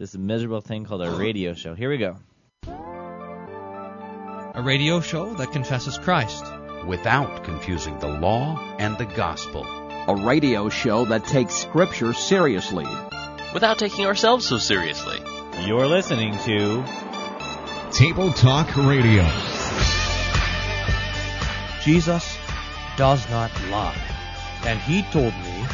this miserable thing called a radio show. Here we go. A radio show that confesses Christ. without confusing the law and the gospel. A radio show that takes Scripture seriously. without taking ourselves so seriously. You're listening to Table Talk Radio. Jesus does not lie. And he told me,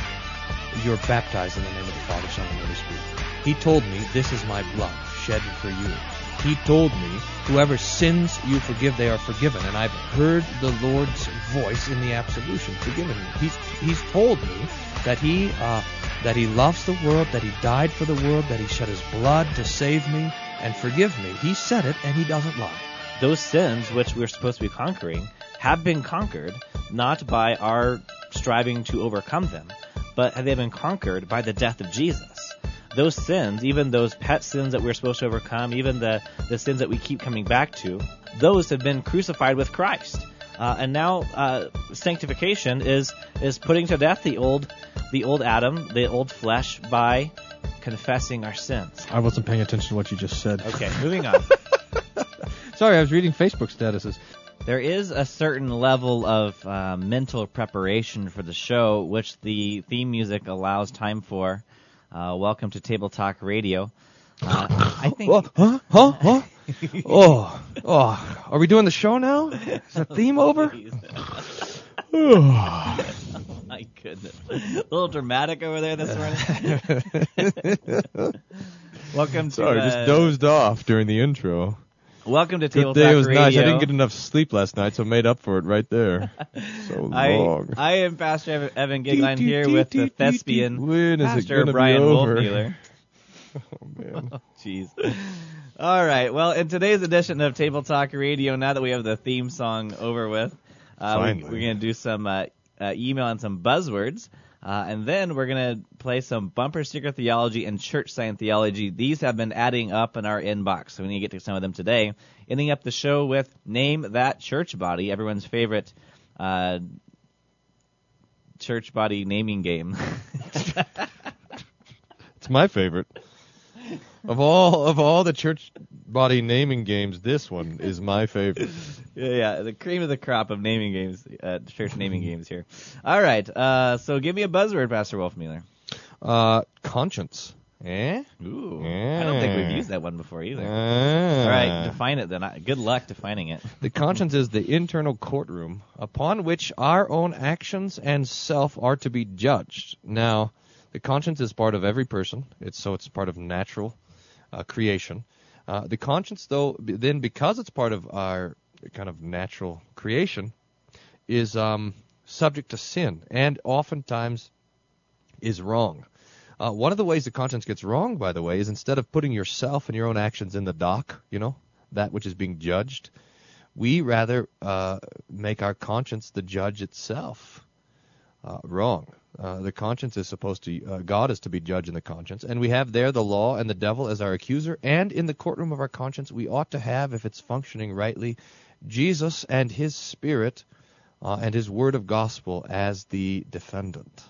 You're baptized in the name of the Father, Son, and Holy Spirit. He told me, This is my blood shed for you. He told me, Whoever sins you forgive, they are forgiven. And I've heard the Lord's voice in the absolution, forgiven me. He's, he's told me that he, uh, that he loves the world, that he died for the world, that he shed his blood to save me and forgive me. He said it, and he doesn't lie. those sins which we're supposed to be conquering have been conquered not by our striving to overcome them, but have they been conquered by the death of Jesus. Those sins, even those pet sins that we're supposed to overcome, even the, the sins that we keep coming back to, those have been crucified with Christ. Uh, and now uh, sanctification is is putting to death the old the old Adam, the old flesh, by confessing our sins. I wasn't paying attention to what you just said. Okay, moving on. Sorry, I was reading Facebook statuses. There is a certain level of uh, mental preparation for the show, which the theme music allows time for. Uh, welcome to Table Talk Radio. Uh, I think. What? Huh? Huh? Huh? oh, oh. Are we doing the show now? Is the theme over? My goodness. A little dramatic over there this morning. welcome to. Sorry, uh, just dozed off during the intro. Welcome to Table Good day. Talk It was Radio. nice. I didn't get enough sleep last night, so I made up for it right there. So I, long. I am Pastor Evan, Goeglein here with the thespian When is Pastor gonna Bryan over? Wolfmueller. Oh man. Jeez. All right. Well, in today's edition of Table Talk Radio, now that we have the theme song over with, uh, we, we're going to do some uh, uh, email and some buzzwords. Uh, and then we're going to play some bumper sticker theology and church sign theology. These have been adding up in our inbox, so we need to get to some of them today. Ending up the show with Name That Church Body, everyone's favorite uh, church body naming game. It's my favorite. Of all of all the church body naming games, this one is my favorite. Yeah, yeah, the cream of the crop of naming games, uh, church naming games here. All right, uh, so give me a buzzword, Pastor Wolfmueller. Uh, conscience. Eh? Ooh, I don't think we've used that one before either. Ah. All right, define it then. Good luck defining it. The conscience is the internal courtroom upon which our own actions and self are to be judged. Now, the conscience is part of every person. It's so it's part of natural uh, creation. Uh, the conscience, though, then because it's part of our kind of natural creation, is um, subject to sin and oftentimes is wrong. Uh, one of the ways the conscience gets wrong, by the way, is instead of putting yourself and your own actions in the dock, you know, that which is being judged, we rather uh, make our conscience the judge itself. Uh, wrong. Uh, the conscience is supposed to, uh, God is to be judge in the conscience, and we have there the law and the devil as our accuser, and in the courtroom of our conscience, we ought to have, if it's functioning rightly, Jesus and His Spirit uh, and His Word of Gospel as the defendant,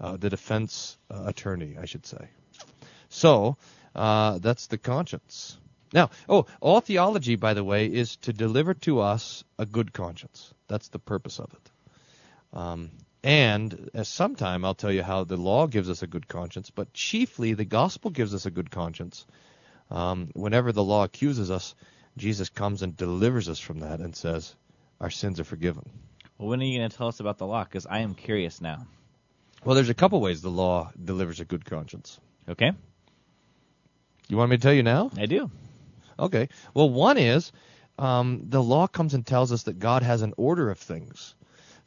uh, the defense uh, attorney, I should say. So that's the conscience. Now, oh, all theology, by the way, is to deliver to us a good conscience. That's the purpose of it. Um, and uh, sometime I'll tell you how the law gives us a good conscience, but chiefly the gospel gives us a good conscience. Um, whenever the law accuses us, Jesus comes and delivers us from that and says, Our sins are forgiven. Well, when are you going to tell us about the law? Because I am curious now. Well, there's a couple ways the law delivers a good conscience. Okay, You want me to tell you now? I do. Okay. Well, one is um, the law comes and tells us that God has an order of things.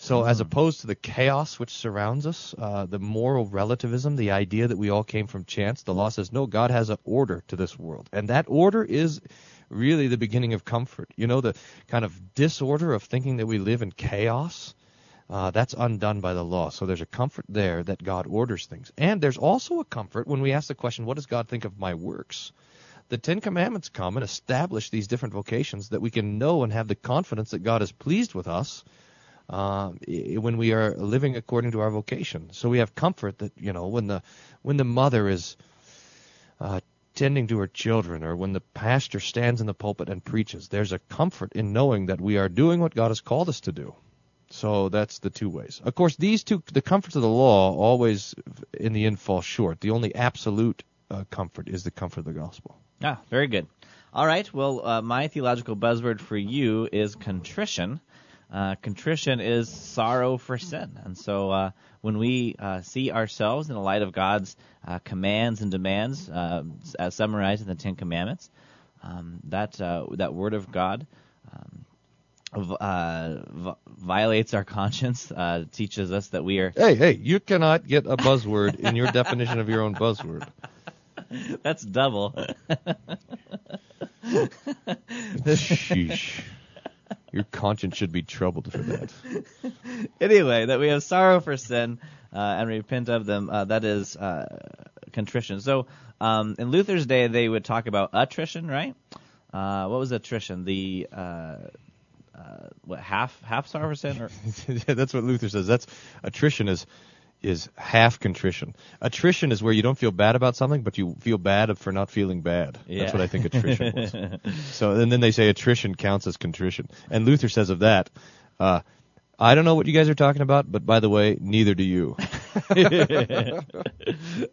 So, as opposed to the chaos which surrounds us, uh, the moral relativism, the idea that we all came from chance, the law says, no, God has an order to this world. And that order is really the beginning of comfort. You know, the kind of disorder of thinking that we live in chaos, uh, that's undone by the law. So, there's a comfort there that God orders things. And there's also a comfort when we ask the question, what does God think of my works? the Ten Commandments come and establish these different vocations that we can know and have the confidence that God is pleased with us uh, when we are living according to our vocation. So we have comfort that you know when the when the mother is uh, tending to her children or when the pastor stands in the pulpit and preaches. There's a comfort in knowing that we are doing what God has called us to do. So that's the two ways. Of course, these two, the comforts of the law, always in the end fall short. The only absolute uh, comfort is the comfort of the gospel. Ah, very good. All right. Well, uh, my theological buzzword for you is contrition. Uh, contrition is sorrow for sin. And so uh, when we uh, see ourselves in the light of God's uh, commands and demands, uh, as summarized in the Ten Commandments, um, that uh, that word of God um, v- uh, v- violates our conscience, uh, teaches us that we are. Hey, hey, you cannot get a buzzword in your definition of your own buzzword. That's double. Sheesh. Your conscience should be troubled for that. anyway, that we have sorrow for sin uh, and repent of them. Uh, that is uh, contrition. So um, in Luther's day, they would talk about attrition, right? Uh, what was attrition? The uh, uh, what half half sorrow for sin, or yeah, that's what Luther says. That's attrition is is half contrition. Attrition is where you don't feel bad about something, but you feel bad for not feeling bad. Yeah. That's what I think attrition was. so, and then they say attrition counts as contrition. And Luther says of that, uh, I don't know what you guys are talking about, but by the way, neither do you. All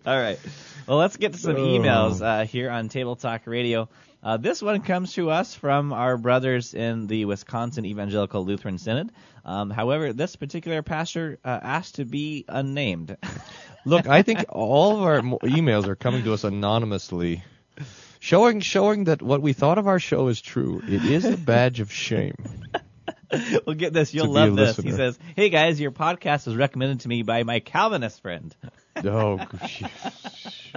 right. Well, let's get to some Oh. emails uh, here on Table Talk Radio. Uh, this one comes to us from our brothers in the Wisconsin Evangelical Lutheran Synod. Um, however, this particular pastor uh, asked to be unnamed. Look, I think all of our emails are coming to us anonymously, showing showing that what we thought of our show is true. It is a badge of shame. well, get this. You'll To be a love this. He says, Hey, guys, your podcast was recommended to me by my Calvinist friend. Oh,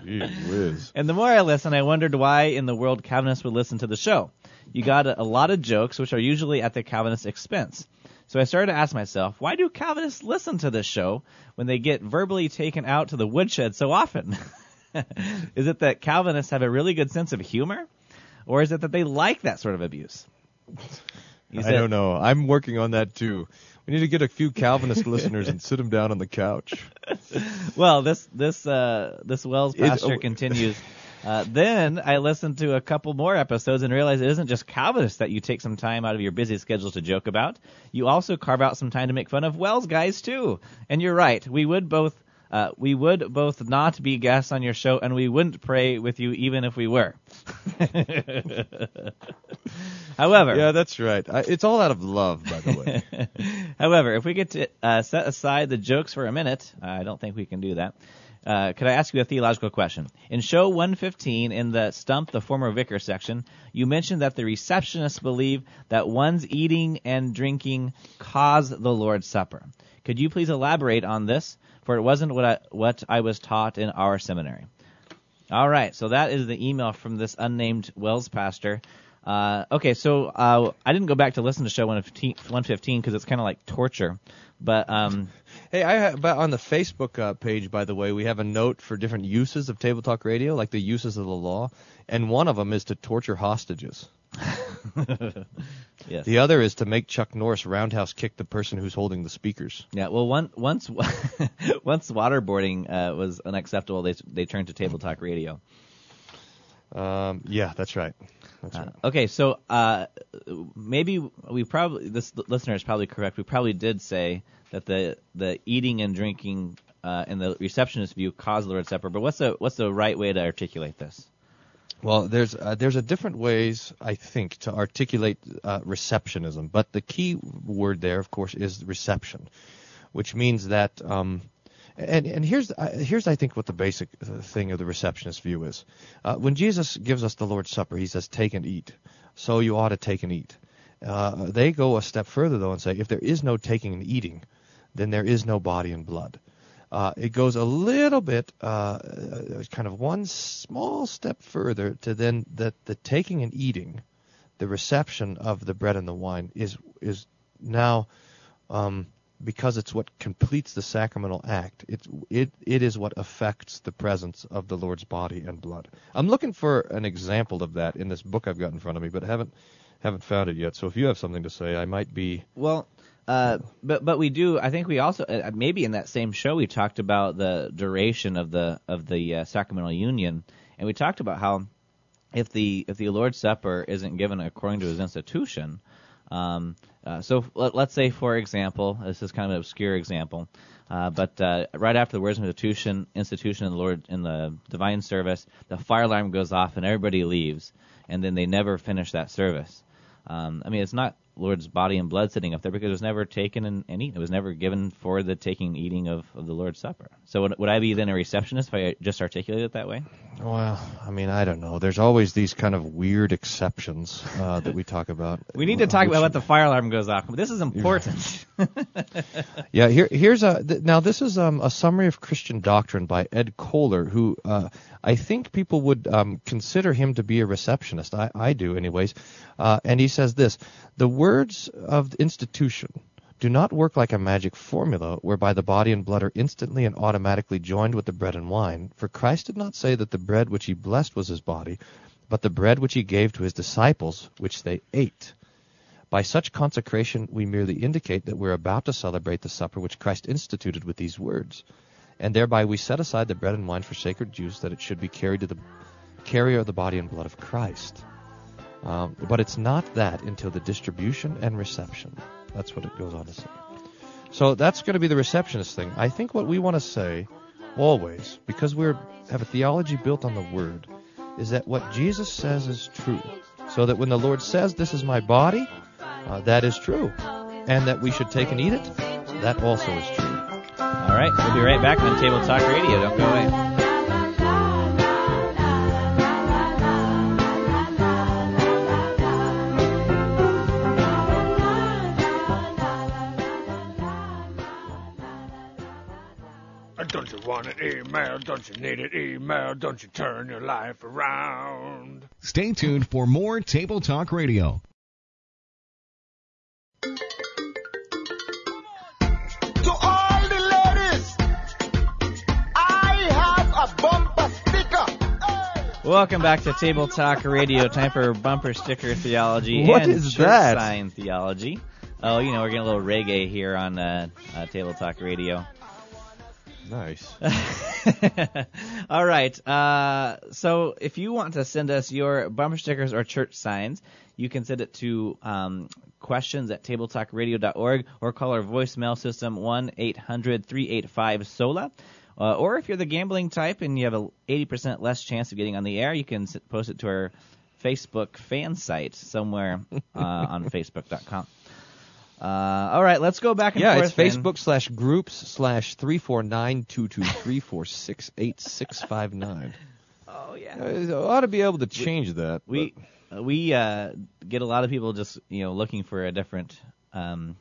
gee whiz. And the more I listen, I wondered why in the world Calvinists would listen to the show. You got a, a lot of jokes, which are usually at the Calvinist expense. So I started to ask myself, why do Calvinists listen to this show when they get verbally taken out to the woodshed so often? is it that Calvinists have a really good sense of humor? Or is it that they like that sort of abuse? You I don't know. I'm working on that too. We need to get a few Calvinist listeners and sit them down on the couch. Well, this this uh, this WELS It- pastor oh. continues. Uh, then I listened to a couple more episodes and realized it isn't just Calvinists that you take some time out of your busy schedule to joke about. You also carve out some time to make fun of WELS guys too. And you're right. We would both uh, we would both not be guests on your show, and we wouldn't pray with you even if we were. However, Yeah, that's right. I, it's all out of love, by the way. However, if we get to uh, set aside the jokes for a minute, I don't think we can do that. Uh, could I ask you a theological question? In show 115, in the Stump the Former Vicar section, you mentioned that the receptionists believe that one's eating and drinking cause the Lord's Supper. Could you please elaborate on this? For it wasn't what I, what I was taught in our seminary. All right, so that is the email from this unnamed WELS pastor. Uh, okay, so uh, I didn't go back to listen to show 115 because it's kind of like torture. But um, hey, I but on the Facebook uh, page, by the way, we have a note for different uses of Table Talk Radio, like the uses of the law, and one of them is to torture hostages. yes, The other is to make Chuck Norris roundhouse kick the person who's holding the speakers. yeah. Well, one, once once waterboarding uh, was unacceptable, they they turned to Table Talk Radio. Um, yeah, that's right. That's Uh, right. okay, so uh, maybe we probably this listener is probably correct. We probably did say that the the eating and drinking uh, in the receptionist view caused the Lord's Supper. But what's the what's the right way to articulate this? Well, there's uh, there's a different ways I think to articulate uh, receptionism, but the key word there, of course, is reception, which means that. Um, and and here's uh, here's I think what the basic uh, thing of the receptionist view is. Uh, when Jesus gives us the Lord's Supper, he says, "Take and eat." So you ought to take and eat. Uh, they go a step further though and say, if there is no taking and eating, then there is no body and blood. Uh, it goes a little bit, uh, uh, kind of one small step further to then that the taking and eating, the reception of the bread and the wine is is now, um, because it's what completes the sacramental act. It it it is what affects the presence of the Lord's body and blood. I'm looking for an example of that in this book I've got in front of me, but haven't haven't found it yet. So if you have something to say, I might be. Well, uh, but but we do. I think we also uh, maybe in that same show we talked about the duration of the of the uh, sacramental union, and we talked about how if the if the Lord's Supper isn't given according to his institution, um, uh, so let, us say for example, this is kind of an obscure example, uh, but uh, right after the words of institution institution in the Lord in the divine service, the fire alarm goes off and everybody leaves, and then they never finish that service. Um, I mean, it's not Lord's body and blood sitting up there because it was never taken and, and eaten. It was never given for the taking and eating of, of the Lord's Supper. So would, would I be then a receptionist if I just articulate it that way? Well, I mean, I don't know. There's always these kind of weird exceptions uh, that we talk about. we need to talk about what the fire alarm goes off. This is important. yeah, here, here's a th- now. This is um, a summary of Christian doctrine by Ed Koehler, who uh, I think people would um, consider him to be a receptionist. I, I do, anyways. Uh, and he says this: the words of the institution do not work like a magic formula whereby the body and blood are instantly and automatically joined with the bread and wine. For Christ did not say that the bread which he blessed was his body, but the bread which he gave to his disciples, which they ate. By such consecration, we merely indicate that we're about to celebrate the supper which Christ instituted with these words, and thereby we set aside the bread and wine for sacred use, that it should be carried to the carrier of the body and blood of Christ. Um, but it's not that until the distribution and reception. That's what it goes on to say. So that's going to be the receptionist thing. I think what we want to say always, because we have a theology built on the Word, is that what Jesus says is true. So that when the Lord says, This is my body, uh, that is true. And that we should take and eat it, that also is true. All right, we'll be right back on Table Talk Radio. Don't go away. Don't you want an email? Don't you need an email? Don't you turn your life around? Stay tuned for more Table Talk Radio. Welcome back to Table Talk Radio. Time for bumper sticker theology What and is church that? sign theology. Oh, you know, we're getting a little reggae here on uh, uh, Table Talk Radio. Nice. All right. Uh, so if you want to send us your bumper stickers or church signs, you can send it to um, questions at tabletalkradio.org or call our voicemail system 1 800 385 SOLA. Uh, or if you're the gambling type and you have a 80% less chance of getting on the air, you can post it to our Facebook fan site somewhere uh, on Facebook.com. Uh, all right, let's go back and Yeah, forth. it's then. Facebook slash groups slash three four nine two two three four six eight six five nine. Oh yeah. I ought to be able to change that. We uh, we uh, get a lot of people just you know looking for a different um,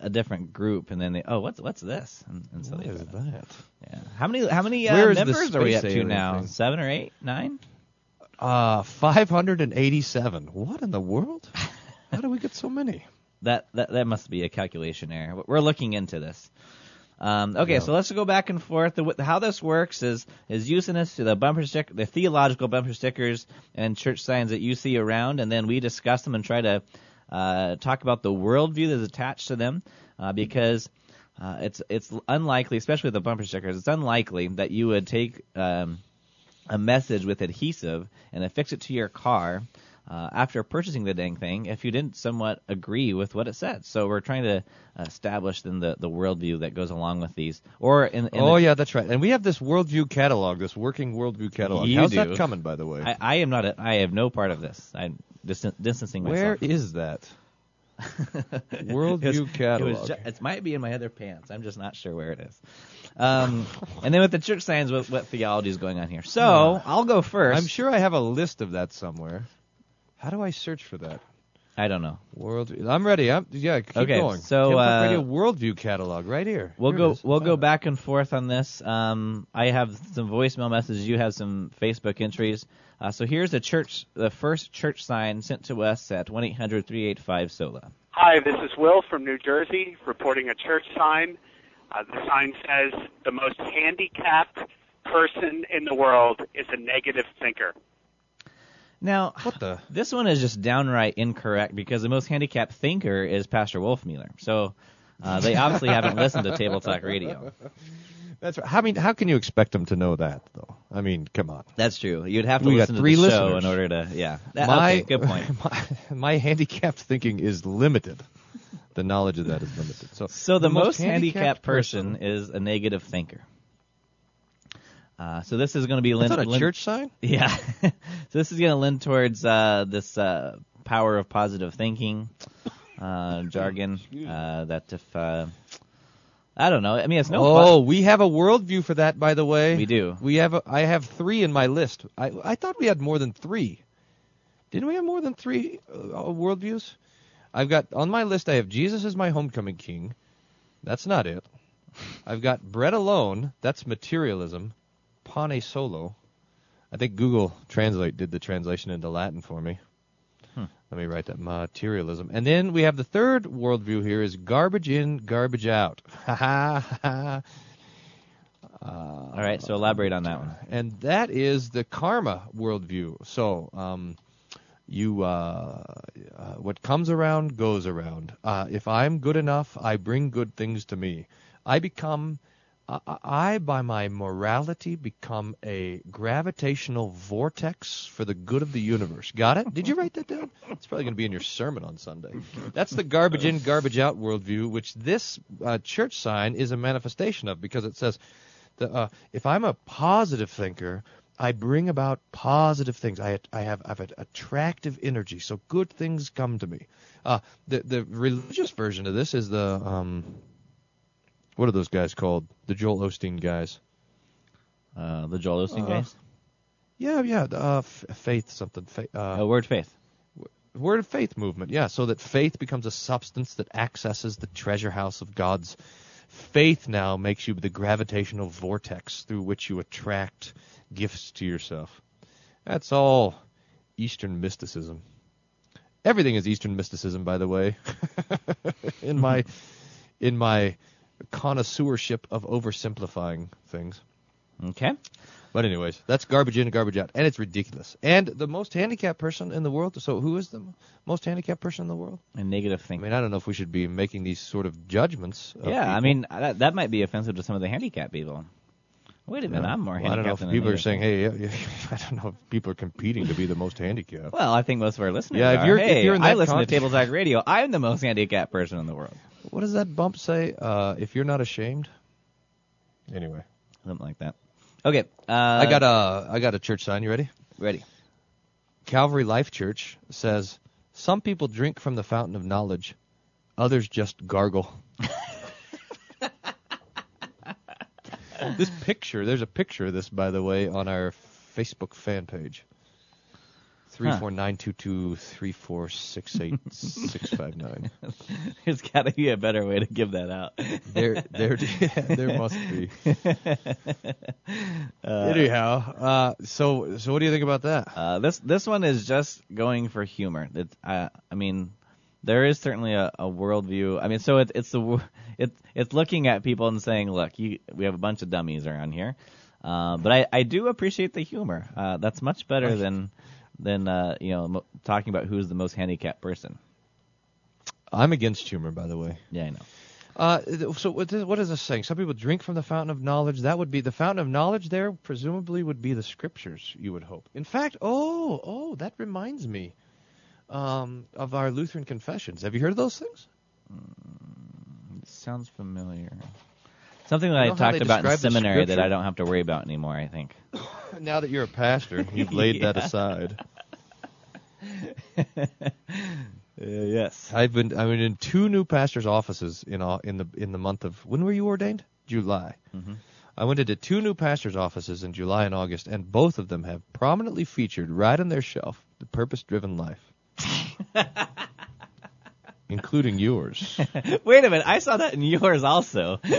a different group, and then they oh what's what's this? And, and so but they what is that? yeah. How many how many uh, Where is the members are we up to now? thing? Seven or eight, nine? Uh, five hundred and eighty-seven. What in the world? How do we get so many? That that that must be a calculation error. We're looking into this. Um, okay, Yeah. so let's go back and forth. The, how this works is is using this to the bumper stick, the theological bumper stickers and church signs that you see around, and then we discuss them and try to uh, talk about the worldview that's attached to them, uh, because uh, it's it's unlikely, especially with the bumper stickers, it's unlikely that you would take um, a message with adhesive and affix it to your car uh, after purchasing the dang thing if you didn't somewhat agree with what it said. So we're trying to establish then the, the worldview that goes along with these. Or in, in oh the, yeah, that's right. And we have this worldview catalog, this working worldview catalog. How's do. that coming, by the way? I, I am not. A, I have no part of this. I'm distan- distancing myself. is that? Worldview It was- It, catalog. was ju- it might be in my other pants. I'm just not sure where it is. Um, and then with the church signs, what, what theology is going on here? So I'll go first. I'm sure I have a list of that somewhere. How do I search for that? I don't know. World. I'm ready. I'm, yeah, keep Okay, going. so, Tabletop uh, Radio Worldview catalog right here. We'll Here go. We'll go back and forth on this. Um, I have some voicemail messages. You have some Facebook entries. Uh, so here's the church, the first church sign sent to us at one eight hundred three eight five sola. Hi, this is Will from New Jersey reporting a church sign. Uh, the sign says, The most handicapped person in the world is a negative thinker. Now, What the? this one is just downright incorrect because the most handicapped thinker is Pastor Wolfmueller. So uh, they obviously haven't listened to Table Talk Radio. That's right. I mean, how can you expect them to know that, though? I mean, come on. That's true. You'd have to We got listen to three the show in order to, yeah. That- my okay, good point. My, my handicapped thinking is limited. The knowledge of that is limited. So, So the, most, handicapped, person, is a negative thinker. Uh, so this is going to be Is lin- that a lin- church sign? Yeah. so this is going to lend towards uh, this uh, power of positive thinking uh, jargon. Uh, that if uh, I don't know, I mean it's no oh, fun. we have a worldview for that, by the way. We do. We have. A, I have three in my list. I I thought we had more than three. Didn't we have more than three uh, worldviews? I've got on my list. I have Jesus as my homecoming king. That's not it. I've got bread alone. That's materialism. Pane solo. I think Google Translate did the translation into Latin for me. Let me write that materialism. And then we have the third worldview here is garbage in, garbage out. Ha ha ha. All right, so elaborate on that one. And that is the karma worldview. So, um, you, uh, uh, what comes around goes around. Uh, if I'm good enough, I bring good things to me. I become, I, by my morality, become a gravitational vortex for the good of the universe. Got it? Did you write that down? It's probably going to be in your sermon on Sunday. That's the garbage in, garbage out worldview, which this uh, church sign is a manifestation of because it says, the, uh, if I'm a positive thinker, I bring about positive things. I I have I have an attractive energy, so good things come to me. Uh, the the religious version of this is the um, what are those guys called? The Joel Osteen guys. Uh, the Joel Osteen Uh, guys. Yeah, yeah. the, Uh, f- faith something. Fa- uh, Uh, word faith. word of faith movement. Yeah, so that faith becomes a substance that accesses the treasure house of God's. Faith now makes you the gravitational vortex through which you attract gifts to yourself. That's all Eastern mysticism. Everything is Eastern mysticism, by the way. in my in my connoisseurship of oversimplifying things. Okay. But anyways, that's garbage in garbage out, and it's ridiculous. And the most handicapped person in the world. So who is the most handicapped person in the world? A negative thing. I mean, I don't know if we should be making these sort of judgments. of yeah, I mean uh, that, that might be offensive to some of the handicapped people. Wait a minute, Yeah. I'm more Well, I handicapped don't know if than people are saying, "Hey, yeah, yeah, I don't know if people are competing to be the most handicapped." Well, I think most of our listeners Yeah, if are. you're- if you're in I listen to Table Talk Radio. I'm the most handicapped person in the world. What does that bump say? Uh, if you're not ashamed. Anyway, Something like that. Okay. Uh, I got a I got a church sign. You ready? ready. Calvary Life Church says, "Some people drink from the fountain of knowledge, others just gargle." this picture, there's a picture of this, by the way, on our Facebook fan page. Three four nine two two three four six eight six five nine. There's got to be a better way to give that out. There, there, yeah, there must be. Anyhow, uh, so, so what do you think about that? Uh, this this one is just going for humor. It, uh, I mean, there is certainly a, a worldview. I mean, so it, it's the wo- it, it's looking at people and saying, look, you, we have a bunch of dummies around here. Uh, but I, I do appreciate the humor. Uh, that's much better than than uh, you know mo- talking about who's the most handicapped person. I'm against humor, by the way. Yeah, I know. Uh, so what is, what is this saying? Some people drink from the fountain of knowledge. That would be the fountain of knowledge. There, presumably, would be the scriptures. You would hope. In fact, oh, oh, that reminds me um, of our Lutheran confessions. Have you heard of those things? It sounds familiar. Something that I they talked about in seminary that? I don't have to worry about anymore. I think. Now that you're a pastor, you've laid that aside. yes. I've been I've been in two new pastors' offices in au- in the in the month of when were you ordained? July. Mhm. I went into two new pastors' offices in July and August, and both of them have prominently featured right on their shelf the purpose-driven life, including yours. Wait a minute, I saw that in yours also.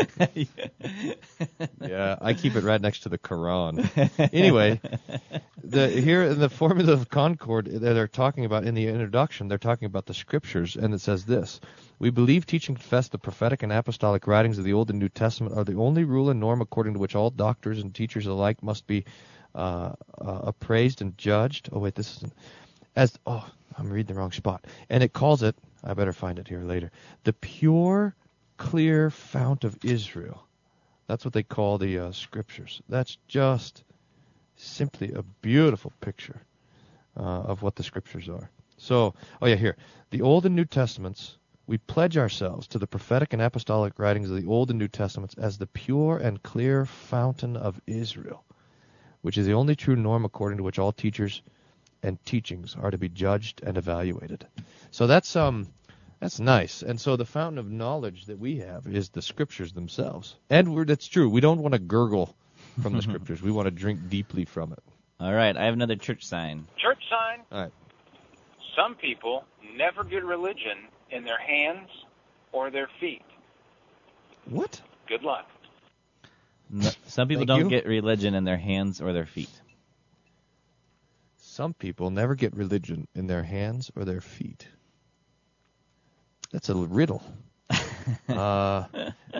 Yeah, I keep it right next to the Quran. Anyway, the here in the Formula of Concord, that they're talking about in the introduction. They're talking about the scriptures, and it says this: We believe, teach, and confess the prophetic and apostolic writings of the Old and New Testament are the only rule and norm according to which all doctors and teachers alike must be uh, uh, appraised and judged. Oh wait, this isn't as oh I'm reading the wrong spot, and it calls it. I better find it here later. The pure, clear fount of Israel. That's what they call the uh, scriptures. That's just simply a beautiful picture uh, of what the scriptures are. So, oh yeah, here. The Old and New Testaments, we pledge ourselves to the prophetic and apostolic writings of the Old and New Testaments as the pure and clear fountain of Israel, which is the only true norm according to which all teachers and teachings are to be judged and evaluated. So that's um that's nice. And so the fountain of knowledge that we have is the scriptures themselves. And we're, that's true. We don't want to gurgle from the scriptures. We want to drink deeply from it. All right, I have another church sign. Church sign. All right. Some people never get religion in their hands or their feet. What? Good luck. No, some people don't you. get religion in their hands or their feet. Some people never get religion in their hands or their feet. That's a riddle. uh,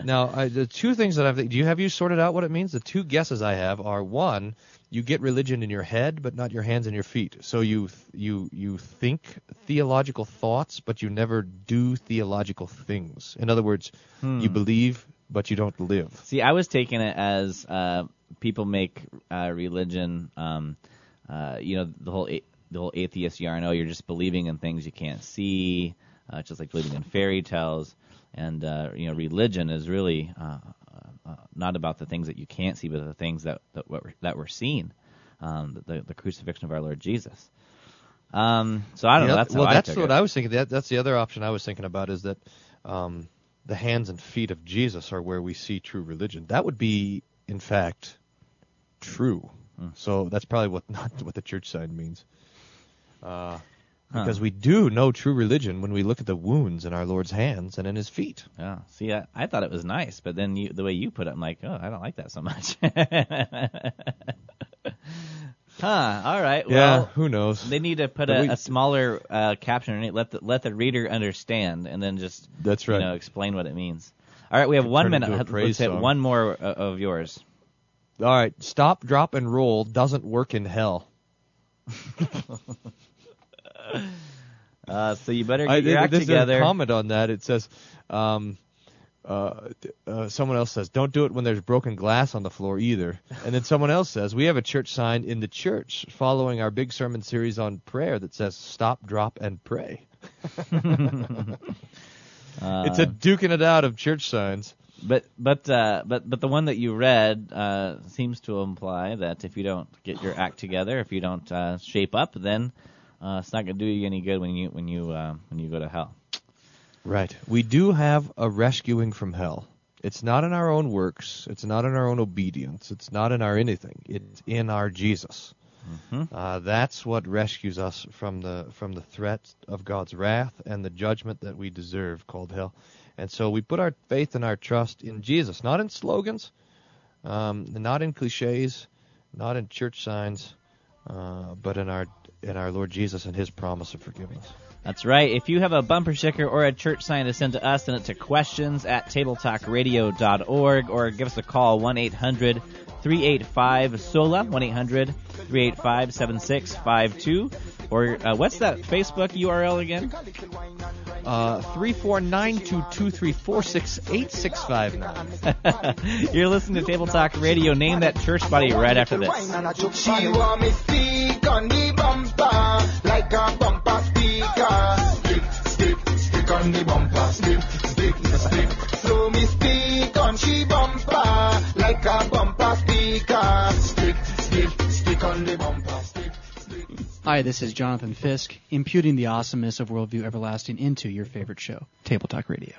now, I, the two things that I've do you have you sorted out what it means? The two guesses I have are one, you get religion in your head, but not your hands and your feet. So you you you think theological thoughts, but you never do theological things. In other words, you Hmm. believe, but you don't live. See, I was taking it as uh, people make uh, religion, um, uh, you know, the whole a- the whole atheist yarn. Oh, you're just believing in things you can't see, uh, just like believing in fairy tales. And uh, you know, religion is really uh, uh, not about the things that you can't see, but the things that that we're, that we're seeing, um, the the crucifixion of our Lord Jesus. Um, so I don't know. That's well, I that's took what it. I was thinking. That, that's the other option I was thinking about is that um, the hands and feet of Jesus are where we see true religion. That would be, in fact, true. Hmm. So that's probably what not what the church sign means. Uh. Because we do know true religion when we look at the wounds in our Lord's hands and in His feet. Yeah. See, I, I thought it was nice, but then you, the way you put it, I'm like, oh, I don't like that so much. huh. All right. yeah, Well, who knows? they need to put a, we- a smaller uh, caption in it. Let the let the reader understand, and then just That's right. you know explain what it means. All right, we have one minute. Let's hit song. one more uh, of yours. All right, stop, drop, and roll doesn't work in hell. Uh, so you better get I, your act there's together. a comment on that. It says, um, uh, uh, someone else says, don't do it when there's broken glass on the floor either. And then someone else says, we have a church sign in the church following our big sermon series on prayer that says, stop, drop, and pray. Uh, it's a duking it out of church signs. But but uh, but but the one that you read uh, seems to imply that if you don't get your act together, if you don't uh, shape up, then uh, it's not going to do you any good when you when you uh, when you go to hell. Right. We do have a rescuing from hell. It's not in our own works. It's not in our own obedience. It's not in our anything. It's in our Jesus. Uh, that's what rescues us from the from the threat of God's wrath and the judgment that we deserve, called hell. And so we put our faith and our trust in Jesus, not in slogans, um, not in cliches, not in church signs, uh, but in our in our Lord Jesus and His promise of forgiveness. That's right. If you have a bumper sticker or a church sign to send to us, send it to questions at tabletalkradio.org or give us a call 1 800 385 SOLA, 1 800 385 7652. Or uh, what's that Facebook URL again? Uh, three four nine two two three four six eight six five nine. You're listening to Table Talk Radio. Name that church body right after this. She want me speak on the bumper like a bumper speaker. Stick, stick, stick on the bumper. Stick, stick, stick. So me speak on she bumper like a bumper speaker. Stick, stick, stick on the bumper. Hi, this is Jonathan Fisk, imputing the awesomeness of Worldview Everlasting into your favorite show, Table Talk Radio.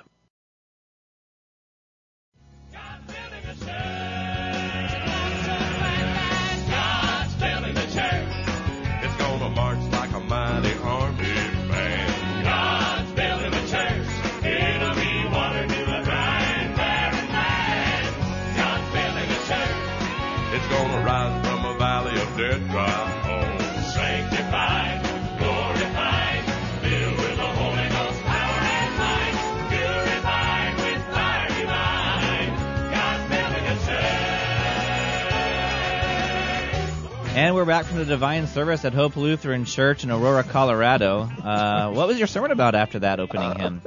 And we're back from the divine service at Hope Lutheran Church in Aurora, Colorado. Uh, what was your sermon about after that opening hymn?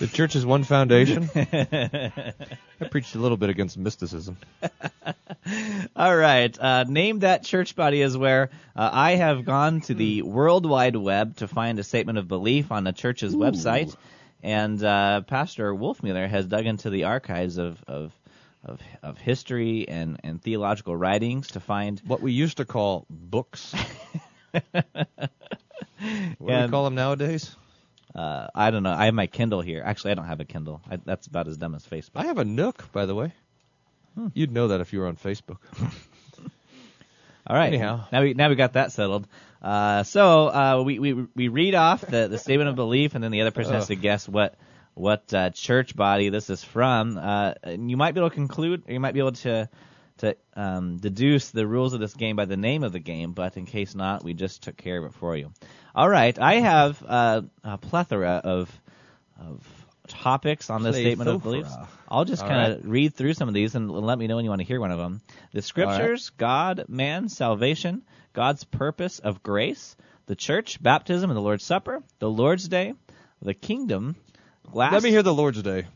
The church is one foundation. I preached a little bit against mysticism. All right. Uh, name that church body is where uh, I have gone to the World Wide Web to find a statement of belief on a church's website, and uh, Pastor Wolfmueller has dug into the archives of of of, of history and, and theological writings to find what we used to call books. what do we call them nowadays? Uh, I don't know. I have my Kindle here. Actually, I don't have a Kindle. I, that's about as dumb as Facebook. I have a Nook, by the way. You'd know that if you were on Facebook. All right. Anyhow. now we now we got that settled. Uh, so uh, we, we we read off the, the statement of belief, and then the other person has to guess what what uh, church body this is from. Uh, and you might be able to conclude, or you might be able to to um, deduce the rules of this game by the name of the game. But in case not, we just took care of it for you. All right. I have uh, a plethora of of topics on this statement of beliefs. I'll just kind of read through some of these and let me know when you want to hear one of them. The scriptures, God, man, salvation, God's purpose of grace, the church, baptism and the Lord's Supper, the Lord's Day, the kingdom, last Let me hear the Lord's Day.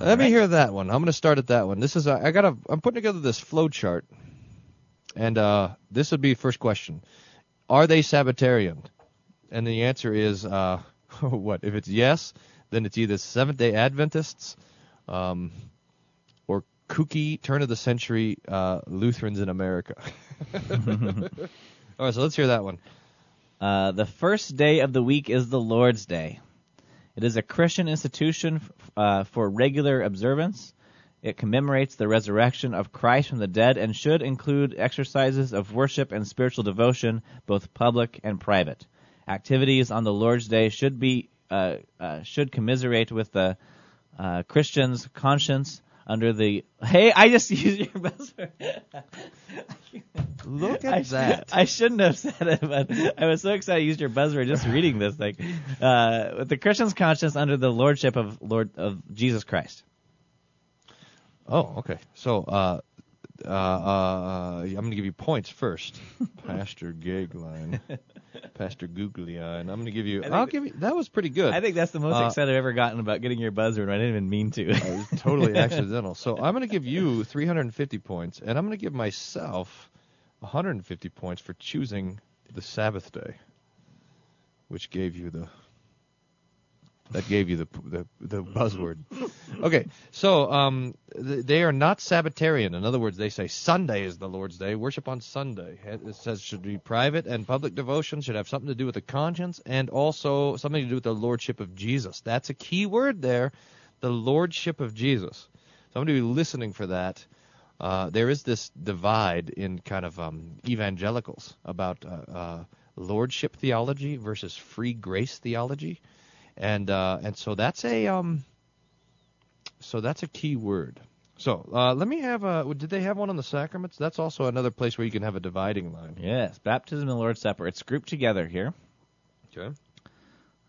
Let me hear that one. I'm going to start at that one. This is I got a I'm putting together this flow chart, and uh, this would be first question: Are they Sabbatarian? And the answer is uh, what? If it's yes, then it's either Seventh Day Adventists, um, or kooky turn of the century uh, Lutherans in America. All right, so let's hear that one. Uh, the first day of the week is the Lord's Day. It is a Christian institution uh, for regular observance. It commemorates the resurrection of Christ from the dead and should include exercises of worship and spiritual devotion, both public and private. Activities on the Lord's Day should be uh, uh, should commiserate with the uh, Christian's conscience under the. Hey, I just used your buzzword. Look at I, that. I shouldn't have said it, but I was so excited I used your buzzword just reading this thing. Uh, with the Christian's conscience under the lordship of Lord of Jesus Christ. Oh, okay. So, uh, uh, uh, I'm going to give you points first. Pastor Goeglein, Pastor Googly Eye, and I'm going to give you. I'll that- give you. That was pretty good. I think that's the most Uh, excited I've ever gotten about getting your buzzword. I didn't even mean to. It was totally accidental. So I'm going to give you 350 points, and I'm going to give myself 150 points for choosing the Sabbath day, which gave you the. That gave you the the, the buzzword. Okay, so um, th- they are not Sabbatarian. In other words, they say Sunday is the Lord's day. Worship on Sunday. It says should be private and public devotion should have something to do with the conscience and also something to do with the lordship of Jesus. That's a key word there, the lordship of Jesus. So I'm going to be listening for that. Uh, there is this divide in kind of um, evangelicals about uh, uh, lordship theology versus free grace theology, and uh, and so that's a um, so that's a key word. So uh, let me have a. Did they have one on the sacraments? That's also another place where you can have a dividing line. yes, baptism and Lord's Supper. It's grouped together here. Okay.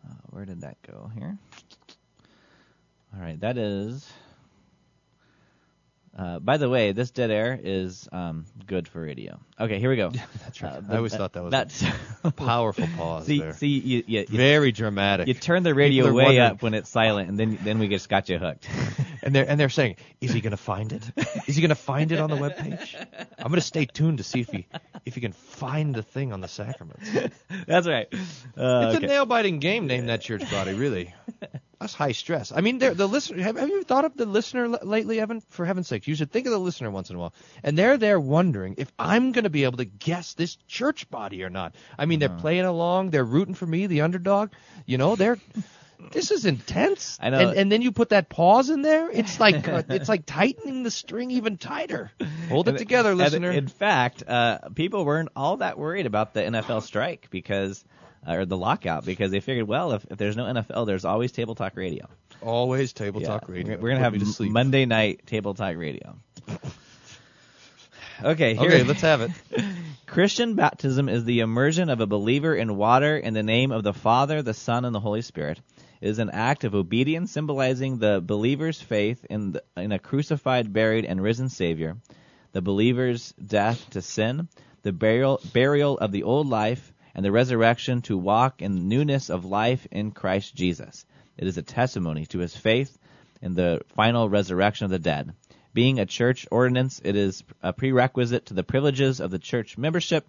Uh, where did that go here? All right, that is. Uh, by the way, this dead air is um, good for radio. Okay, here we go. That's right. Uh, I always that- thought that was that's a powerful pause see, there. see, you, you, you, Very dramatic. you turn the radio way wondering- up when it's silent, and then then we just got you hooked. and they're and they're saying, is he going to find it? Is he going to find it on the webpage? I'm going to stay tuned to see if he if he can find the thing on the sacraments. That's right. Uh, it's okay. a nail biting game. Name that church body, really. That's high stress. I mean, the listener. Have, have you thought of the listener l- lately, Evan? For heaven's sake, you should think of the listener once in a while. And they're there wondering if I'm going to be able to guess this church body or not. I mean, Uh-huh. they're playing along. They're rooting for me, the underdog. You know, they're. This is intense. I know. And, and then you put that pause in there. It's like uh, it's like tightening the string even tighter. Hold it And- together, and listener. in fact, uh, people weren't all that worried about the NFL strike because, Uh, or the lockout, because they figured, well, if, if there's no NFL, there's always Table Talk Radio. Always table Yeah, talk radio. We're, we're gonna Put have to sleep. Monday night Table Talk Radio. Okay, here, Okay, let's have it. Christian baptism is the immersion of a believer in water in the name of the Father, the Son, and the Holy Spirit. It is an act of obedience symbolizing the believer's faith in, the, in a crucified, buried, and risen Savior, the believer's death to sin, the burial, burial of the old life, and the resurrection to walk in newness of life in Christ Jesus. It is a testimony to his faith in the final resurrection of the dead. Being a church ordinance, it is a prerequisite to the privileges of the church membership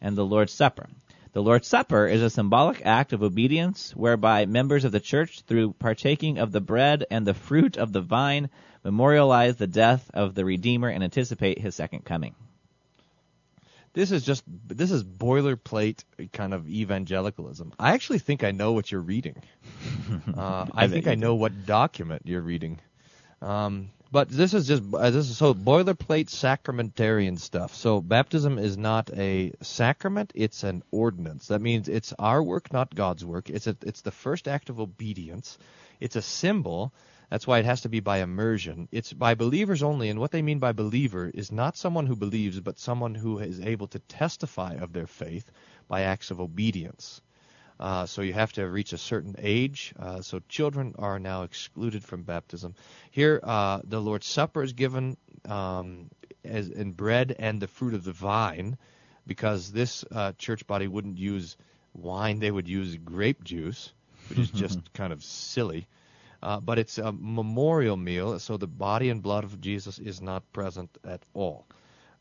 and the Lord's Supper. The Lord's Supper is a symbolic act of obedience whereby members of the church, through partaking of the bread and the fruit of the vine, memorialize the death of the Redeemer and anticipate his second coming. This is just this is boilerplate kind of evangelicalism. I actually think I know what you're reading. Uh, I I think I know what document you're reading. Um, but this is just uh, this is so boilerplate sacramentarian stuff. So baptism is not a sacrament; it's an ordinance. That means it's our work, not God's work. It's a, it's the first act of obedience. It's a symbol. That's why it has to be by immersion. It's by believers only, and what they mean by believer is not someone who believes, but someone who is able to testify of their faith by acts of obedience. Uh, so you have to reach a certain age. Uh, so children are now excluded from baptism. Here, uh, the Lord's Supper is given um, as in bread and the fruit of the vine, because this uh, church body wouldn't use wine; they would use grape juice, which is just kind of silly. Uh, but it's a memorial meal, so the body and blood of Jesus is not present at all.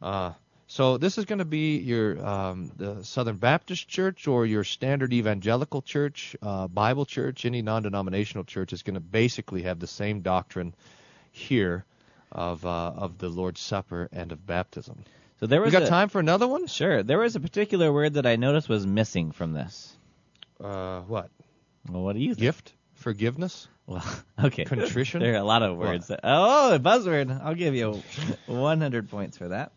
Uh, so this is going to be your um, the Southern Baptist Church or your standard evangelical church, uh, Bible church, any non-denominational church is going to basically have the same doctrine here of uh, of the Lord's Supper and of baptism. So there We was got a- time for another one? Sure. There was a particular word that I noticed was missing from this. Uh, what? Well, what do you think? Gift, forgiveness. Well, okay. Contrition? There are a lot of words. That, oh, a buzzword. I'll give you 100 points for that.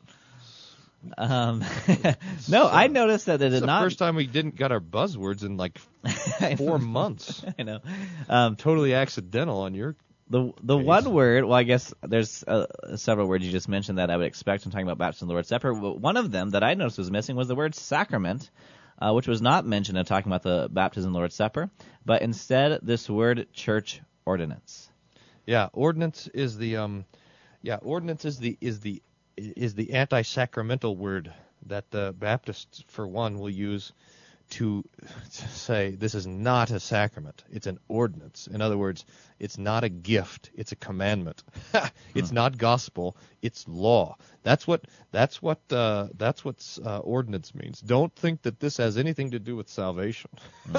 Um, no, I noticed that it did the not. first time we didn't got our buzzwords in like four months. I know. Um, totally accidental on your. The the one word, well, I guess there's uh, several words you just mentioned that I would expect when talking about baptism and the Lord's Supper. But one of them that I noticed was missing was the word sacrament, uh, which was not mentioned in talking about the baptism Lord's Supper, but instead this word church ordinance. Yeah, ordinance is the um, yeah, ordinance is the is the is the anti-sacramental word that the Baptists, for one, will use to say this is not a sacrament; it's an ordinance. In other words, it's not a gift; it's a commandment. it's not gospel; it's law. That's what that's what uh, that's what uh, ordinance means. Don't think that this has anything to do with salvation.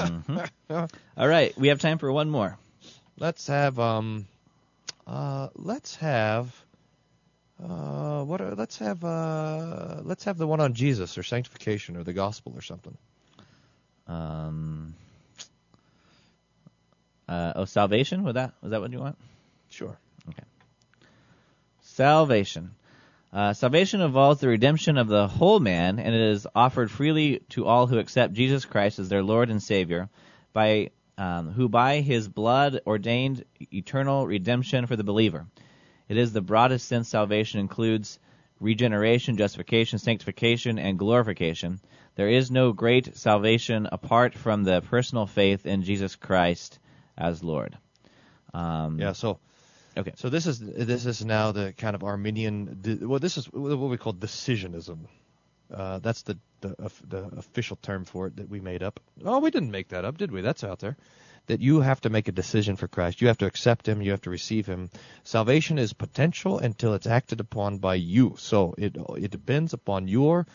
All right, we have time for one more. Let's have um, uh, let's have uh, what? Are, let's have uh, let's have the one on Jesus or sanctification or the gospel or something. Um, uh, oh, salvation? Was that was that what you want? Sure. Okay. Salvation. Uh, salvation involves the redemption of the whole man, and it is offered freely to all who accept Jesus Christ as their Lord and Savior, by um, who by His blood ordained eternal redemption for the believer. It is the broadest sense salvation includes regeneration, justification, sanctification, and glorification. There is no great salvation apart from the personal faith in Jesus Christ as Lord. Um, Yeah. So. Okay. So this is this is now the kind of Arminian. Well, this is what we call decisionism. Uh, that's the the, the official term for it that we made up. Oh, we didn't make that up, did we? That's out there. That you have to make a decision for Christ. You have to accept Him. You have to receive Him. Salvation is potential until it's acted upon by you. So it it depends upon your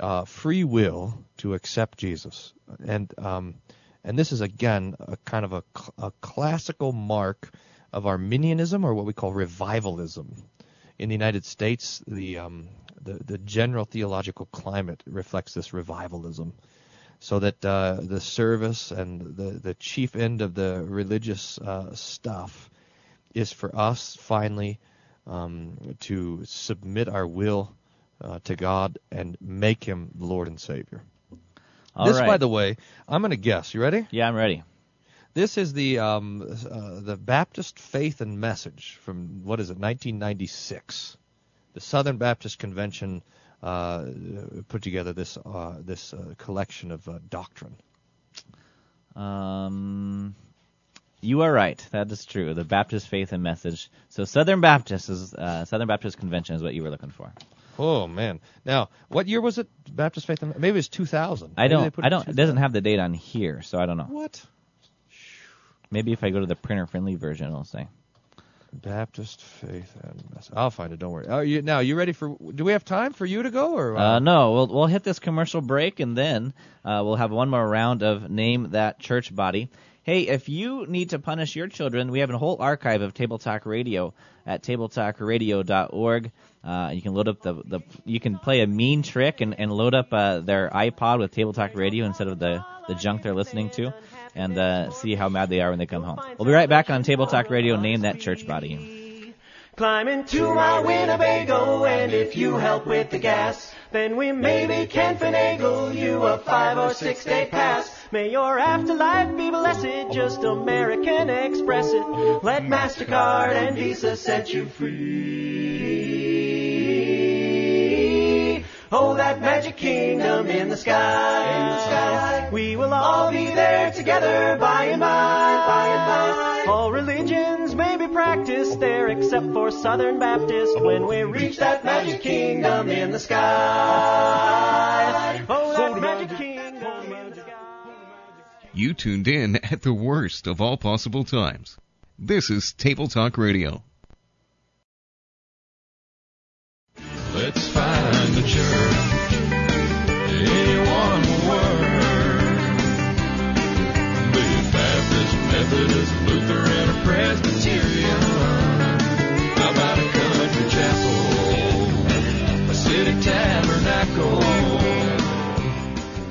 uh, free will to accept Jesus. And um, and this is again a kind of a, a classical mark of Arminianism or what we call revivalism. In the United States, the um, the, the general theological climate reflects this revivalism, so that uh, the service and the the chief end of the religious uh, stuff is for us finally um, to submit our will uh, to God and make Him Lord and Savior. All this, right. by the way, I'm going to guess. You ready? Yeah, I'm ready. This is the um, uh, the Baptist Faith and Message from what is it, 1996. The Southern Baptist Convention put together this uh, this uh, collection of uh, doctrine. Um, you are right. That is true. The Baptist Faith and Message. So Southern Baptist is uh, Southern Baptist Convention is what you were looking for. Oh man! Now, what year was it? Baptist Faith and maybe it was 2000. I don't. I don't. It doesn't have the date on here, so I don't know. What? Maybe if I go to the printer-friendly version, it'll say. Baptist faith and message. I'll find it. Don't worry. Are you now? You ready for? Do we have time for you to go or? Uh, no, we'll we'll hit this commercial break and then uh, we'll have one more round of name that church body. Hey, if you need to punish your children, we have a whole archive of Table Talk Radio at tabletalkradio.org. Uh, you can load up the, the you can play a mean trick and, and load up uh, their iPod with Table Talk Radio instead of the, the junk they're listening to, and uh, see how mad they are when they come home. We'll be right back on Table Talk Radio. Name that church body. Climb into my Winnebago, and if you help with the gas, then we maybe can finagle you a five or six day pass. May your afterlife be blessed, just American Express it. Let MasterCard and Visa set you free. Oh, that magic kingdom in the sky, in the sky. We will all be there together by and by, by and by. All religions may be practiced there except for Southern Baptist when we reach that magic kingdom in the sky. Oh, that magic kingdom in the sky. You tuned in at the worst of all possible times. This is Table Talk Radio.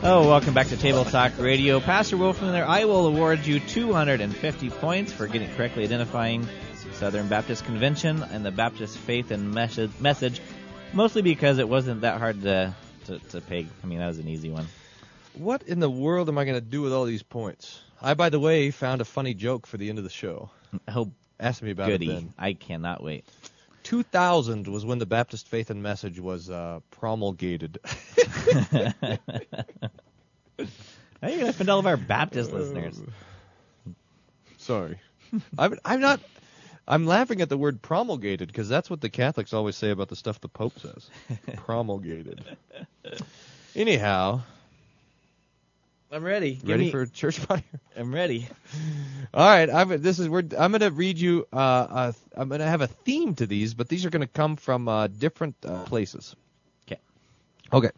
Oh, welcome back to Table Talk Radio. Pastor Wolfman there. I will award you 250 points for getting correctly identifying Southern Baptist Convention and the Baptist Faith and message mostly because it wasn't that hard to, to, to peg. I mean, that was an easy one. What in the world am I going to do with all these points? I, by the way, found a funny joke for the end of the show. Oh, ask me about goody. it then. I cannot wait. 2000 was when the Baptist Faith and Message was uh, promulgated. You're going to offend all of our Baptist listeners. Sorry, I'm, I'm not. I'm laughing at the word promulgated because that's what the Catholics always say about the stuff the Pope says. promulgated. Anyhow, I'm ready. Give ready me- for church body? I'm ready. All right, I'm, this is we're, I'm going to read you. Uh, uh, I'm going to have a theme to these, but these are going to come from uh, different uh, places. Okay. Okay.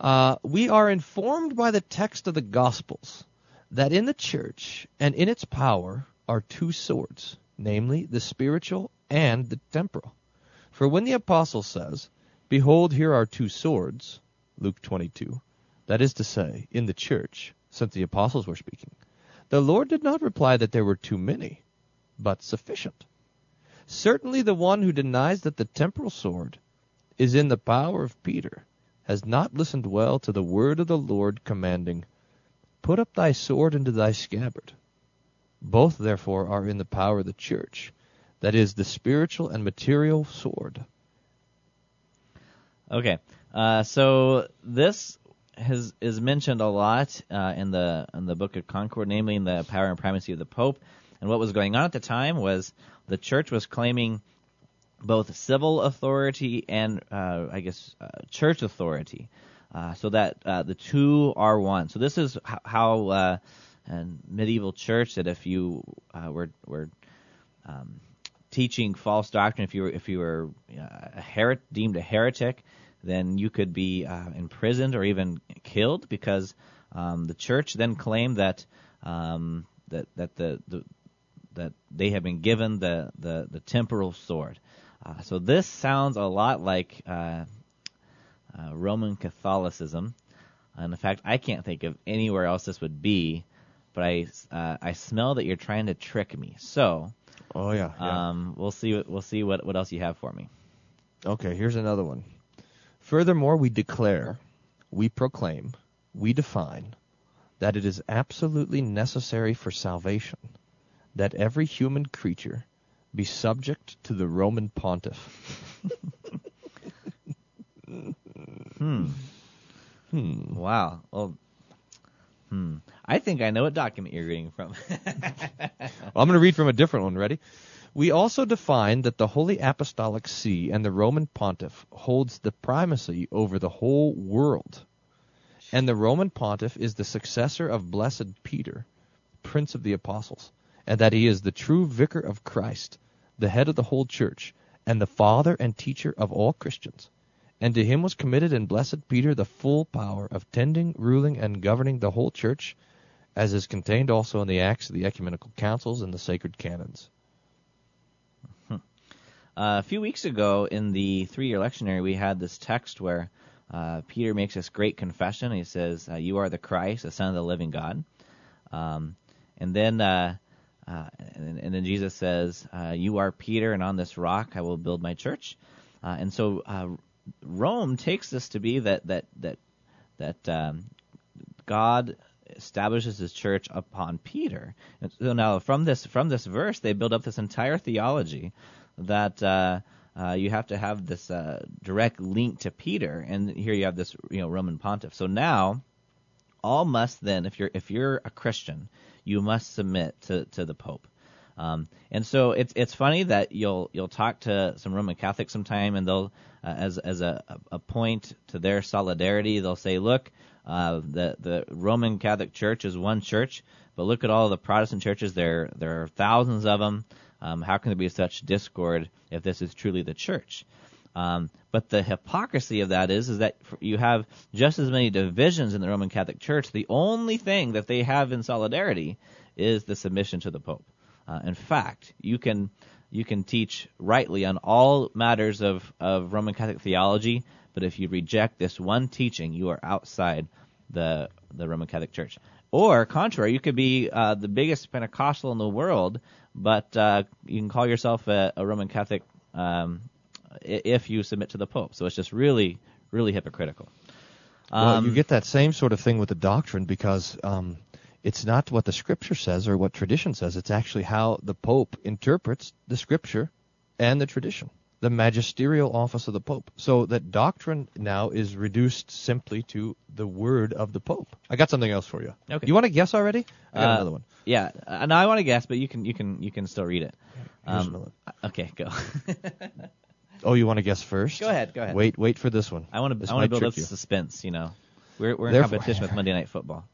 Uh, we are informed by the text of the Gospels that in the church and in its power are two swords, namely the spiritual and the temporal. For when the apostle says, "Behold, here are two swords," Luke 22, that is to say, in the church, since the apostles were speaking, the Lord did not reply that there were too many, but sufficient. Certainly the one who denies that the temporal sword is in the power of Peter has not listened well to the word of the Lord commanding, Put up thy sword into thy scabbard. Both therefore are in the power of the church, that is, the spiritual and material sword. Okay. Uh, so this has is mentioned a lot uh, in the in the Book of Concord, namely in the power and primacy of the Pope. And what was going on at the time was the church was claiming both civil authority and uh, I guess uh, church authority, uh, so that uh, the two are one. So this is how in medieval church that if you uh, were were um, teaching false doctrine, if you were if you were uh, a heret- deemed a heretic, then you could be uh, imprisoned or even killed because um, the church then claimed that um, that that the, the that they have been given the the, the temporal sword. Uh, so this sounds a lot like uh, uh, Roman Catholicism. And in fact, I can't think of anywhere else this would be. But I uh, I smell that you're trying to trick me. So. Oh yeah. yeah. Um, we'll see. What, we'll see what what else you have for me. Okay, here's another one. Furthermore, we declare, we proclaim, we define that it is absolutely necessary for salvation that every human creature be subject to the Roman pontiff. Hmm. Hmm. Wow. Well. Hmm. I think I know what document you're reading from. Well, I'm going to read from a different one. Ready? We also define that the Holy Apostolic See and the Roman Pontiff holds the primacy over the whole world, and the Roman Pontiff is the successor of Blessed Peter, prince of the apostles, and that he is the true vicar of Christ, the head of the whole church, and the father and teacher of all Christians. And to him was committed in blessed Peter the full power of tending, ruling, and governing the whole church, as is contained also in the Acts of the Ecumenical Councils and the sacred canons. Uh, a few weeks ago in the three-year lectionary, we had this text where uh, Peter makes this great confession. He says, uh, "You are the Christ, the Son of the living God." Um, and then, uh, uh, and, and then Jesus says, uh, "You are Peter, and on this rock I will build my church." Uh, and so uh, Rome takes this to be that that that that um, God establishes His church upon Peter. And so now, from this from this verse, they build up this entire theology that. Uh, uh, you have to have this uh, direct link to Peter, and here you have this, you know, Roman pontiff. So now, all must then, if you're if you're a Christian, you must submit to to the Pope. Um, and so it's it's funny that you'll you'll talk to some Roman Catholics sometime, and they'll uh, as as a a point to their solidarity, they'll say, look, uh, the the Roman Catholic Church is one church, but look at all the Protestant churches. There there are thousands of them. Um, how can there be such discord if this is truly the church? Um, but the hypocrisy of that is, is that you have just as many divisions in the Roman Catholic Church. The only thing that they have in solidarity is the submission to the Pope. Uh, in fact, you can you can teach rightly on all matters of, of Roman Catholic theology, but if you reject this one teaching, you are outside the the Roman Catholic Church. Or contrary, you could be uh, the biggest Pentecostal in the world, but uh, you can call yourself a, a Roman Catholic um, if you submit to the Pope. So it's just really, really hypocritical. well, you Um, get that same sort of thing with the doctrine because um, it's not what the Scripture says or what tradition says. It's actually how the Pope interprets the Scripture and the tradition, the magisterial office of the Pope. So that doctrine now is reduced simply to the word of the Pope. I got something else for you. Okay. You want to guess already? I got Uh, another one. Yeah, uh, no, I want to guess, but you can you can you can still read it. Um. Okay, go. Oh, you want to guess first? Go ahead, go ahead. Wait, wait for this one. I want to I want to build up you. suspense. You know, we're we're in Therefore- competition with Monday Night Football.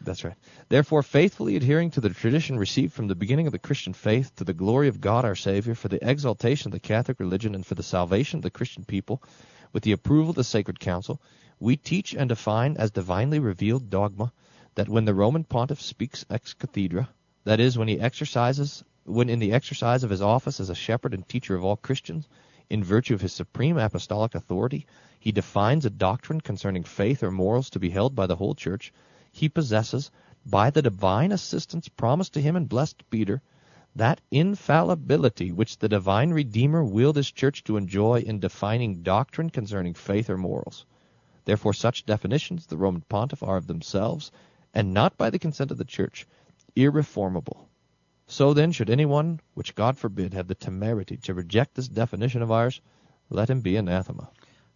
That's right. Therefore, faithfully adhering to the tradition received from the beginning of the Christian faith, to the glory of God our Savior, for the exaltation of the Catholic religion, and for the salvation of the Christian people, with the approval of the Sacred Council, we teach and define as divinely revealed dogma that when the Roman Pontiff speaks ex cathedra, that is, when he exercises, when in the exercise of his office as a shepherd and teacher of all Christians, in virtue of his supreme apostolic authority, he defines a doctrine concerning faith or morals to be held by the whole Church, he possesses, by the divine assistance promised to him in blessed Peter, that infallibility which the divine Redeemer willed his church to enjoy in defining doctrine concerning faith or morals. Therefore, such definitions, the Roman Pontiff, are of themselves, and not by the consent of the church, irreformable. So then, should anyone, which God forbid, have the temerity to reject this definition of ours, let him be anathema.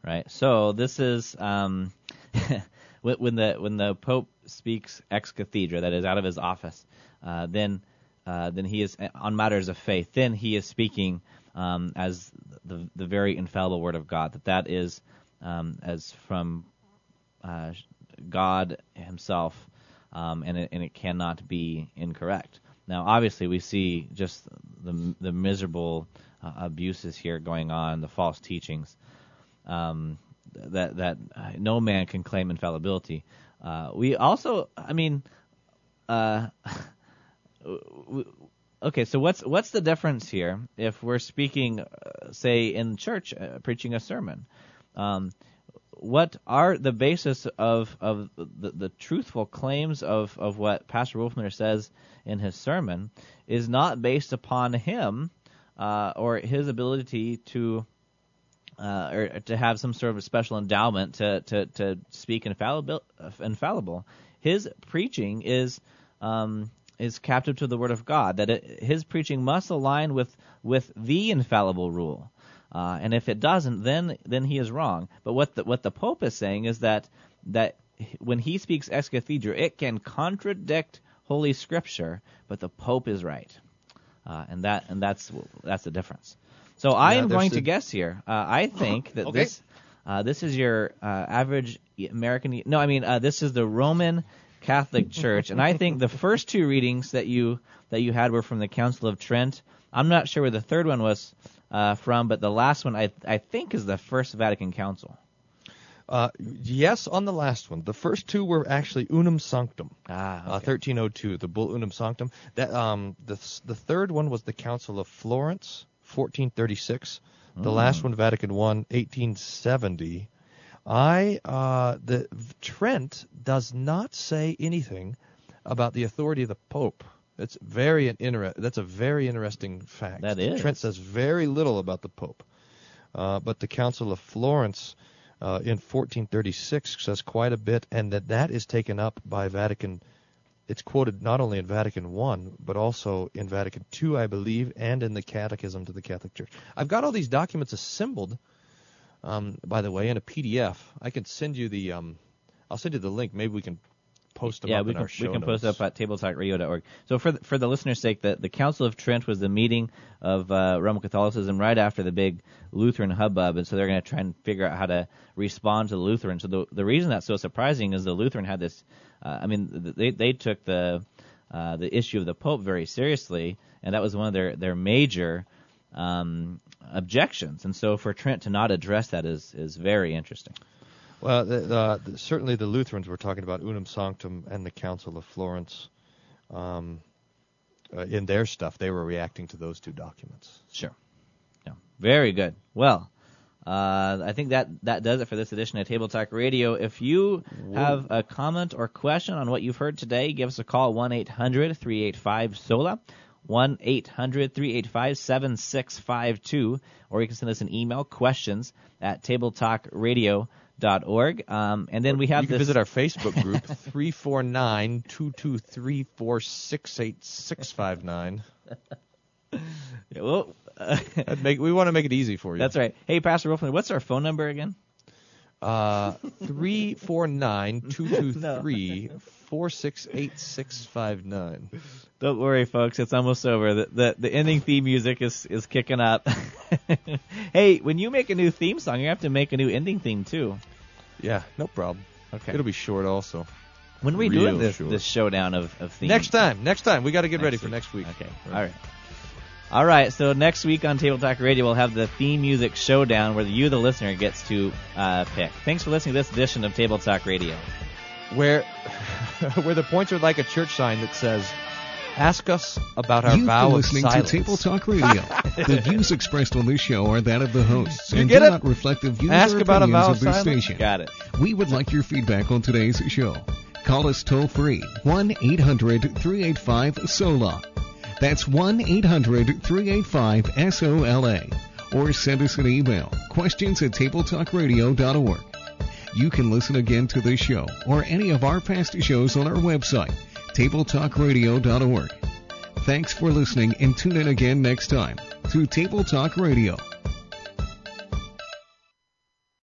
Right. So this is um, when the when the Pope speaks ex cathedra, that is out of his office, uh, then uh, then he is on matters of faith. Then he is speaking um, as the the very infallible Word of God. That that is um, as from uh, God Himself, um, and it, and it cannot be incorrect. Now, obviously, we see just the the miserable uh, abuses here going on, the false teachings um, that that uh, no man can claim infallibility. Uh, we also, I mean, uh, okay. So what's what's the difference here if we're speaking, uh, say, in church, uh, preaching a sermon? Um, what are the basis of of the, the truthful claims of of what Pastor Wolfmueller says in his sermon is not based upon him uh, or his ability to uh, or to have some sort of special endowment to to, to speak infallible, infallible. His preaching is um, is captive to the Word of God. That it, his preaching must align with with the infallible rule. Uh, and if it doesn't, then then he is wrong. But what the what the Pope is saying is that that when he speaks ex cathedra, it can contradict Holy Scripture, but the Pope is right, uh, and that and that's that's the difference. So I Yeah, am going to guess here. Uh, I think that Okay. this uh, this is your uh, average American. No, I mean uh, this is the Roman Catholic Church, and I think the first two readings that you that you had were from the Council of Trent. I'm not sure where the third one was uh, from, but the last one I I think is the First Vatican Council. Uh, yes, on the last one. The first two were actually Unam Sanctam. Ah, uh, 1302, the Bull Unam Sanctam. That um, the the third one was the Council of Florence, 1436. The Mm. last one, Vatican I, 1870. I uh, the Trent does not say anything about the authority of the Pope. That's very an inter- That's a very interesting fact. That is. Trent says very little about the Pope, uh, but the Council of Florence uh, in 1436 says quite a bit, and that that is taken up by Vatican. It's quoted not only in Vatican I, but also in Vatican II, I believe, and in the Catechism to the Catholic Church. I've got all these documents assembled, um, by the way, in a PDF. I can send you the. Um, I'll send you the link. Maybe we can post them yeah, up we can we can notes. post up at tabletalkradio.org. So for the, for the listener's sake, the the Council of Trent was the meeting of uh, Roman Catholicism right after the big Lutheran hubbub, and so they're going to try and figure out how to respond to the Lutheran. So the the reason that's so surprising is the Lutheran had this. Uh, I mean, they they took the uh, the issue of the Pope very seriously, and that was one of their their major um, objections. And so for Trent to not address that is is very interesting. Well, the, the, the, certainly the Lutherans were talking about Unam Sanctam and the Council of Florence. Um, uh, in their stuff, they were reacting to those two documents. Sure. Yeah. Very good. Well, uh, I think that that does it for this edition of Table Talk Radio. If you have a comment or question on what you've heard today, give us a call one eight hundred three eight five SOLA. 1 800 385 7652, or you can send us an email, questions at tabletalkradio.org. Um, and then we have you can this. visit our Facebook group, 349-223-468-659. Yeah, well, That'd make, we want to make it easy for you. That's right. Hey, Pastor Wolfman, what's our phone number again? Uh, 349-223-468-659. Don't worry, folks. It's almost over. The, the the ending theme music is is kicking up. hey, when you make a new theme song, you have to make a new ending theme too. Yeah, no problem. Okay. It'll be short also. When are we Real doing this short. this showdown of of themes? Next time. Next time. We got to get Next ready for next week. Okay. All right. All right. All right, so next week on Table Talk Radio, we'll have the theme music showdown where you, the listener, gets to uh, pick. Thanks for listening to this edition of Table Talk Radio. Where, where the points are like a church sign that says, "Ask us about our You've vow been of listening silence." to Table Talk Radio. the views expressed on this show are that of the hosts You and get do it? not reflect the views Ask or about a opinions vow of of this silence? station. Got it. We would like your feedback on today's show. Call us toll free 1 800 385 SOLA. That's 1 800 385 SOLA. Or send us an email questions at tabletalkradio.org. You can listen again to this show or any of our past shows on our website, tabletalkradio.org. Thanks for listening and tune in again next time to Table Talk Radio.